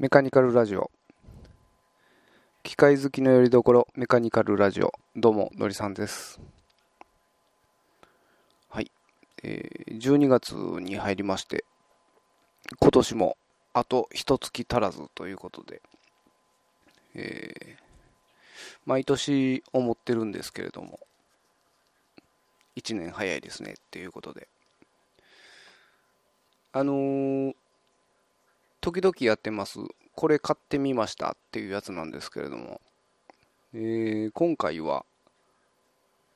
メカニカルラジオ。機械好きのよりどころメカニカルラジオ。どうものりさんです。はい、えー、12月に入りまして今年もあと一月足らずということで、えー、毎年思ってるんですけれども1年早いですねっていうことで。あのー時々やってます、これ買ってみましたっていうやつなんですけれども、えー、今回は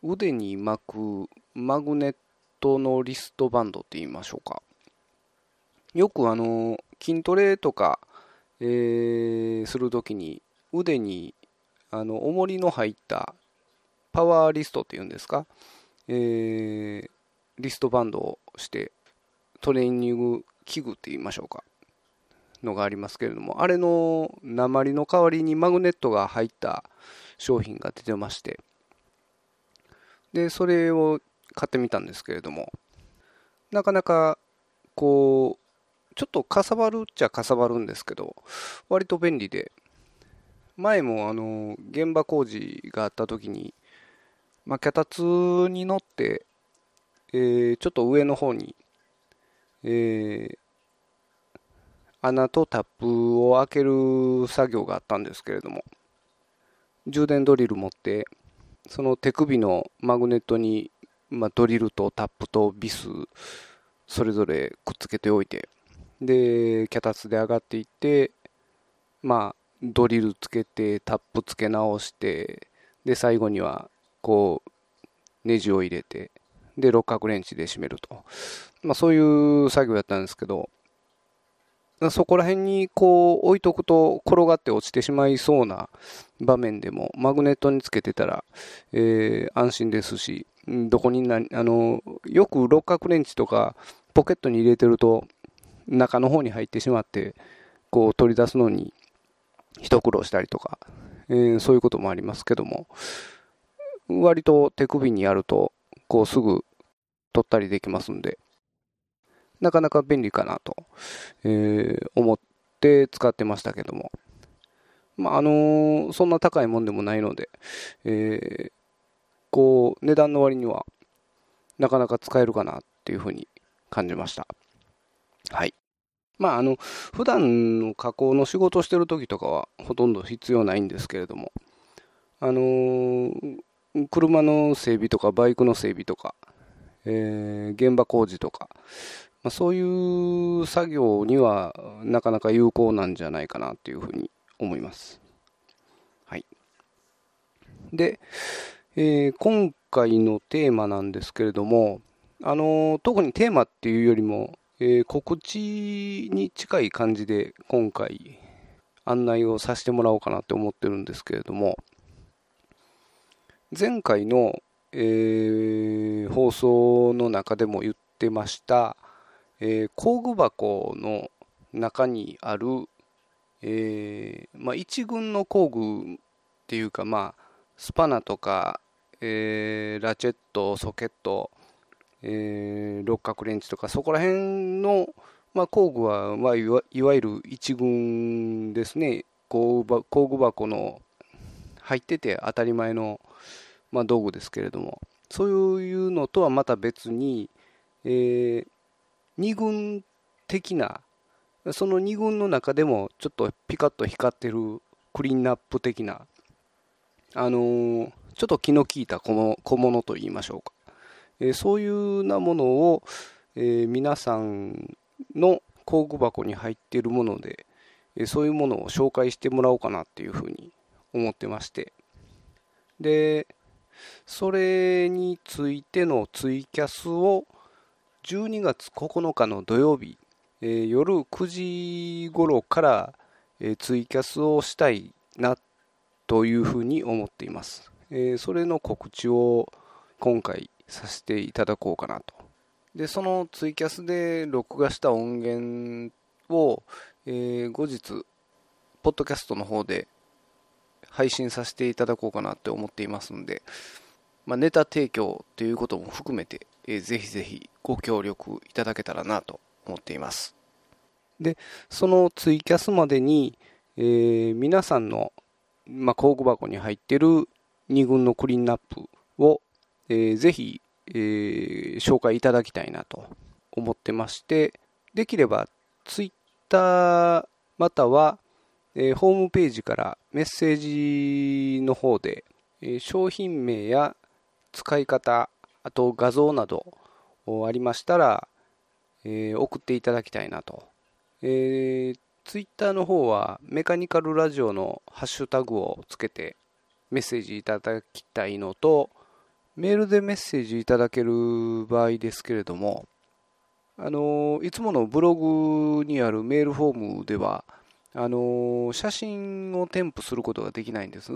腕に巻くマグネットのリストバンドって言いましょうか。よくあの筋トレとか、えー、するときに腕にあの重りの入ったパワーリストっていうんですか、えー、リストバンドをしてトレーニング器具って言いましょうか。のがありますけれども、あれの鉛の代わりにマグネットが入った商品が出てまして、で、それを買ってみたんですけれども、なかなか、こう、ちょっとかさばるっちゃかさばるんですけど、割と便利で、前もあの、現場工事があった時に、まあ、脚立に乗って、え、ちょっと上の方に、えー、穴とタップを開ける作業があったんですけれども、充電ドリル持って、その手首のマグネットに、まあ、ドリルとタップとビス、それぞれくっつけておいて、で、脚立で上がっていって、まあ、ドリルつけて、タップつけ直して、で、最後には、こう、ネジを入れて、で、六角レンチで締めると。まあ、そういう作業やったんですけど、そこら辺にこう置いとくと転がって落ちてしまいそうな場面でもマグネットにつけてたら、えー、安心ですし、どこにな、あの、よく六角レンチとかポケットに入れてると中の方に入ってしまって、こう取り出すのに一苦労したりとか、えー、そういうこともありますけども、割と手首にやると、こうすぐ取ったりできますんで、なかなか便利かなと、えー、思って使ってましたけども。まあ、あのー、そんな高いもんでもないので、えー、こう、値段の割には、なかなか使えるかなっていうふうに感じました。はい。まあ、あの、普段の加工の仕事してる時とかはほとんど必要ないんですけれども、あのー、車の整備とかバイクの整備とか、えー、現場工事とか、まあ、そういう作業にはなかなか有効なんじゃないかなっていうふうに思います。はい。で、えー、今回のテーマなんですけれども、あの特にテーマっていうよりも、えー、告知に近い感じで今回案内をさせてもらおうかなって思ってるんですけれども、前回の、えー、放送の中でも言ってました、えー、工具箱の中にある、えー、まあ、一軍の工具っていうか、まあ、スパナとか、えー、ラチェット、ソケット、え六角レンチとか、そこら辺の、まあ、工具は、まあ、いわゆる一軍ですね。工具工具箱の入ってて当たり前の、まあ、道具ですけれども、そういうのとはまた別に、えー、2軍的な、その2軍の中でもちょっとピカッと光ってるクリーンナップ的な、あのー、ちょっと気の利いた小物と言いましょうか。えー、そういうなものを、えー、皆さんの工具箱に入っているもので、えそういうものを紹介してもらおうかなっていうふうに思ってまして。で、それについてのツイキャスを12月9日の土曜日、えー、夜9時頃から、え、ツイキャスをしたいなというふうに思っています。え、それの告知を今回させていただこうかなと。で、そのツイキャスで録画した音源を、え後日、ポッドキャストの方で配信させていただこうかなって思っていますので、まあ、ネタ提供ということも含めて、えー、ぜひぜひご協力いただけたらなと思っています。で、そのツイキャスまでに、えー、皆さんの、まあ、工具箱に入ってる2軍のクリーンナップを、えー、ぜひ、えー、紹介いただきたいなと思ってまして、できればツイッターまたは、えー、ホームページからメッセージの方で、えー、商品名や使い方、あと画像などありましたら、えー、送っていただきたいなと。えー、ツイッターの方はメカニカルラジオのハッシュタグをつけてメッセージいただきたいのと、メールでメッセージいただける場合ですけれども、あのいつものブログにあるメールフォームでは、あの写真を添付することができないんです。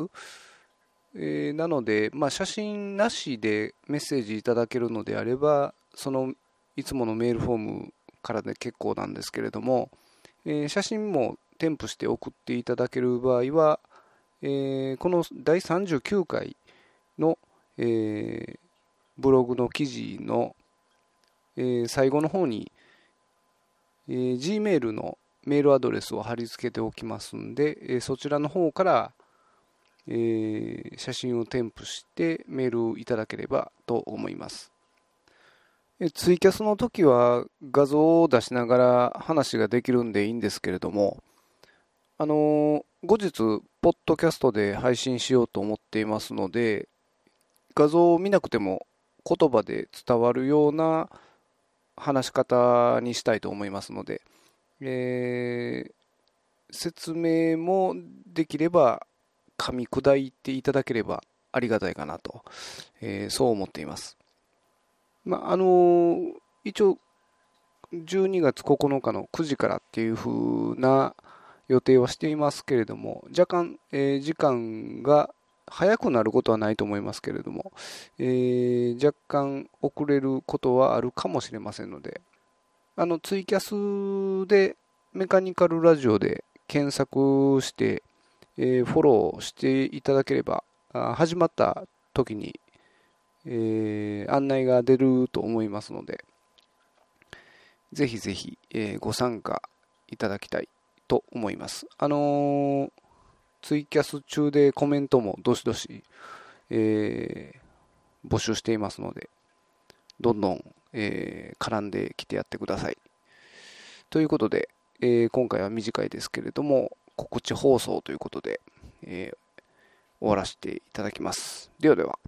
えー、なので、まあ、写真なしでメッセージいただけるのであれば、そのいつものメールフォームからで結構なんですけれども、えー、写真も添付して送っていただける場合は、えー、この第39回の、え、ブログの記事の、え、最後の方に、え、Gmail のメールアドレスを貼り付けておきますんで、え、そちらの方から、えー、写真を添付してメールいただければと思います。ツイキャスの時は画像を出しながら話ができるんでいいんですけれども、あの後日、ポッドキャストで配信しようと思っていますので、画像を見なくても言葉で伝わるような話し方にしたいと思いますので、えー、説明もできれば噛み砕いていただければありがたいかなと、えー、そう思っています。まあ、あのー、一応、12月9日の9時からっていう風な予定はしていますけれども、若干、えー、時間が早くなることはないと思いますけれども、えー、若干遅れることはあるかもしれませんので、あの、ツイキャスでメカニカルラジオで検索して、えー、フォローしていただければ、始まった時にえー、案内が出ると思いますので、ぜひぜひ、えー、ご参加いただきたいと思います。あのー、ツイキャス中でコメントもどしどし、えー、募集していますので、どんどん、えー、絡んできてやってください。ということで、えー、今回は短いですけれども、告知放送ということで、えー、終わらせていただきます。ではでは。